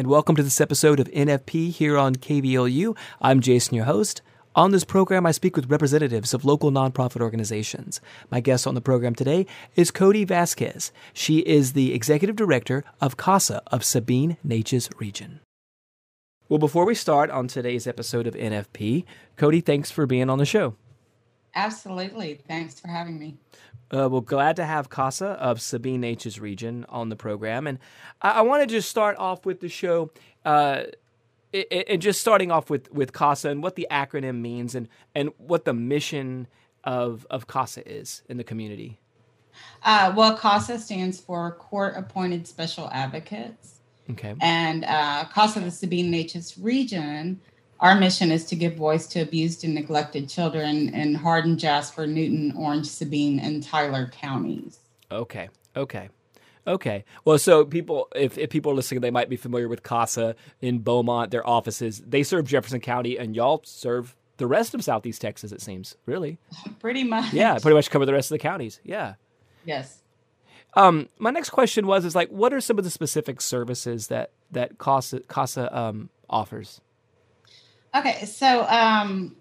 and welcome to this episode of NFP here on KVLU. I'm Jason, your host. On this program, I speak with representatives of local nonprofit organizations. My guest on the program today is Cody Vasquez. She is the executive director of CASA of Sabine Neches region. Well, before we start on today's episode of NFP, Cody, thanks for being on the show. Absolutely. Thanks for having me. Uh, well, glad to have CASA of Sabine Neches region on the program. And I, I want to just start off with the show. Uh, and just starting off with, with CASA and what the acronym means and, and what the mission of, of CASA is in the community. Uh, well, CASA stands for Court Appointed Special Advocates. Okay. And uh, CASA, of the Sabine Neches region, our mission is to give voice to abused and neglected children in Hardin, Jasper, Newton, Orange, Sabine, and Tyler counties. Okay. Okay. Okay. Well, so people, if, if people are listening, they might be familiar with CASA in Beaumont, their offices. They serve Jefferson County, and y'all serve the rest of Southeast Texas, it seems. Really? pretty much. Yeah, pretty much cover the rest of the counties. Yeah. Yes. Um, my next question was: is like, what are some of the specific services that that CASA, CASA um, offers? Okay, so um,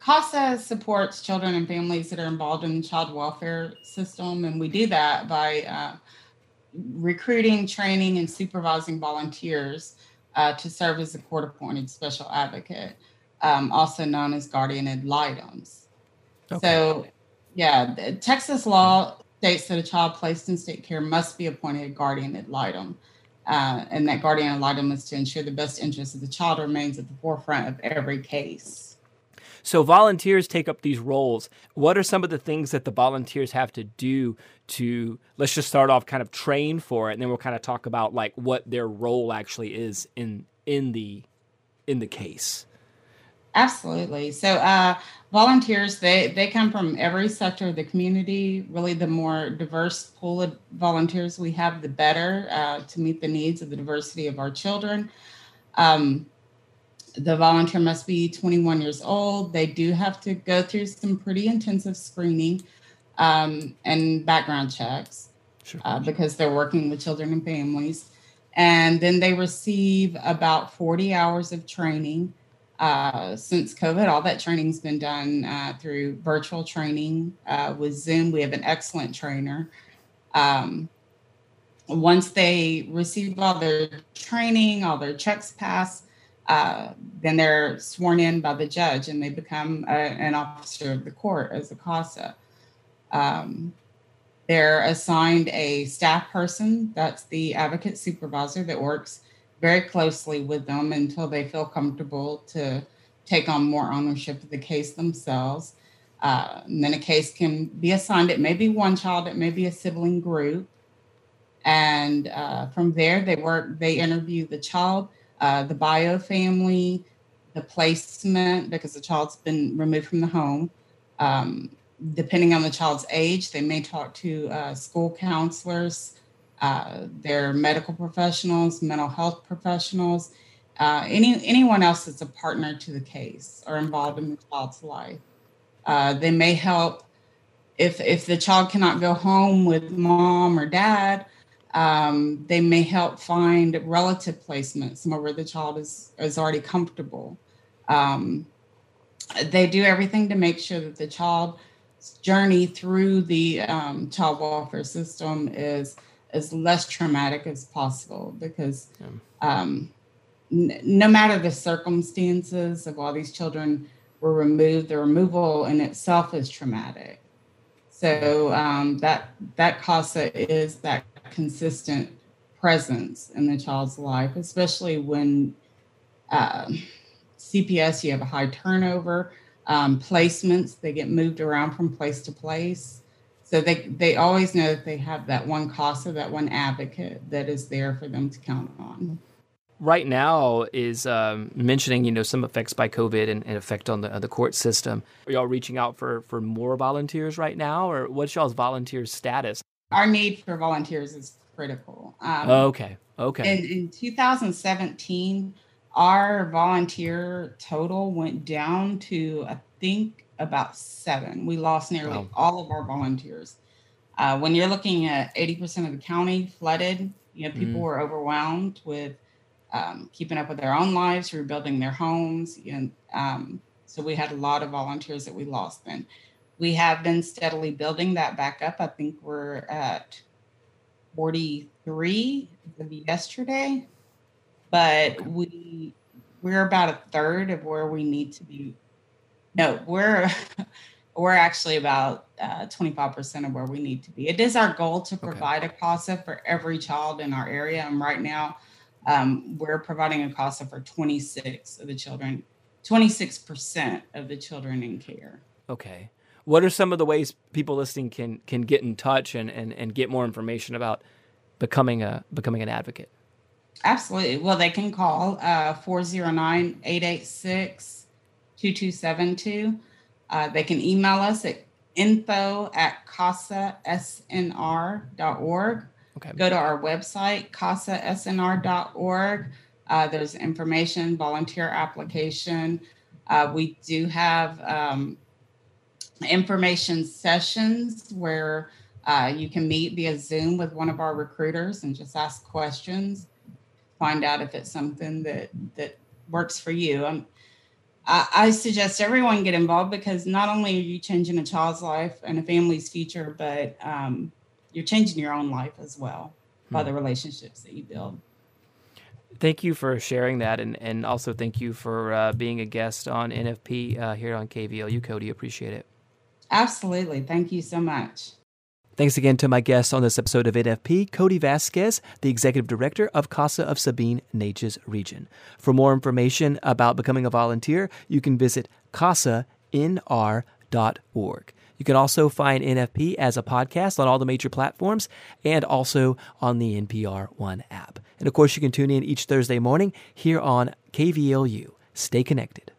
CASA supports children and families that are involved in the child welfare system, and we do that by uh, recruiting, training, and supervising volunteers uh, to serve as a court appointed special advocate, um, also known as guardian ad litems. Okay. So, yeah, Texas law states that a child placed in state care must be appointed a guardian ad litem. Uh, and that guardian ad litem is to ensure the best interest of the child remains at the forefront of every case. So volunteers take up these roles. What are some of the things that the volunteers have to do to let's just start off kind of train for it and then we'll kind of talk about like what their role actually is in in the in the case. Absolutely. So uh, volunteers, they they come from every sector of the community. Really, the more diverse pool of volunteers we have, the better uh, to meet the needs of the diversity of our children. Um, the volunteer must be 21 years old. They do have to go through some pretty intensive screening um, and background checks sure. uh, because they're working with children and families. And then they receive about 40 hours of training uh, since COVID, all that training's been done uh, through virtual training uh, with Zoom. We have an excellent trainer. Um, once they receive all their training, all their checks pass, uh, then they're sworn in by the judge and they become a, an officer of the court as a CASA. Um, they're assigned a staff person, that's the advocate supervisor that works very closely with them until they feel comfortable to take on more ownership of the case themselves. Uh, then a case can be assigned. It may be one child, it may be a sibling group. And uh, from there, they work, they interview the child, uh, the bio family, the placement, because the child's been removed from the home. Um, depending on the child's age, they may talk to uh, school counselors, uh, they're medical professionals, mental health professionals, uh, any anyone else that's a partner to the case or involved in the child's life. Uh, they may help if if the child cannot go home with mom or dad. Um, they may help find relative placement somewhere where the child is is already comfortable. Um, they do everything to make sure that the child's journey through the um, child welfare system is as less traumatic as possible because um, n- no matter the circumstances of why these children were removed, the removal in itself is traumatic. So um, that that CASA is that consistent presence in the child's life, especially when uh, um, CPS you have a high turnover, um, placements they get moved around from place to place. So they they always know that they have that one CASA, that one advocate that is there for them to count on. Right now is um, mentioning you know some effects by COVID and, and effect on the uh, the court system. Are y'all reaching out for for more volunteers right now, or what's y'all's volunteer status? Our need for volunteers is critical. Um, okay, okay. In, in 2017, our volunteer total went down to I think about seven. We lost nearly wow. all of our volunteers. Uh, when you're looking at 80% of the county flooded, you know, people mm. were overwhelmed with um, keeping up with their own lives, rebuilding their homes. You know, um, so we had a lot of volunteers that we lost then. We have been steadily building that back up. I think we're at 43 of yesterday, but we we're about a third of where we need to be. No, we're we're actually about uh, 25% of where we need to be. It is our goal to provide okay. a CASA for every child in our area. And right now, um, we're providing a CASA for 26 of the children, 26% of the children in care. Okay. What are some of the ways people listening can can get in touch and, and, and get more information about becoming a becoming an advocate? Absolutely. Well, they can call uh, 409 886 2272. Uh, they can email us at info at casasnr.org. Okay. Go to our website, casasnr.org. Uh, there's information, volunteer application. Uh, we do have um, information sessions where uh, you can meet via Zoom with one of our recruiters and just ask questions, find out if it's something that that works for you. Um, I, I suggest everyone get involved because not only are you changing a child's life and a family's future, but um, you're changing your own life as well hmm. by the relationships that you build. Thank you for sharing that, and, and also thank you for uh, being a guest on NFP uh, here on KVLU, Cody. Appreciate it. Absolutely. Thank you so much. Thanks again to my guest on this episode of NFP, Cody Vasquez, the Executive Director of CASA of Sabine Neches Region. For more information about becoming a volunteer, you can visit casanr.org. You can also find NFP as a podcast on all the major platforms and also on the NPR One app. And of course, you can tune in each Thursday morning here on KVLU. Stay connected.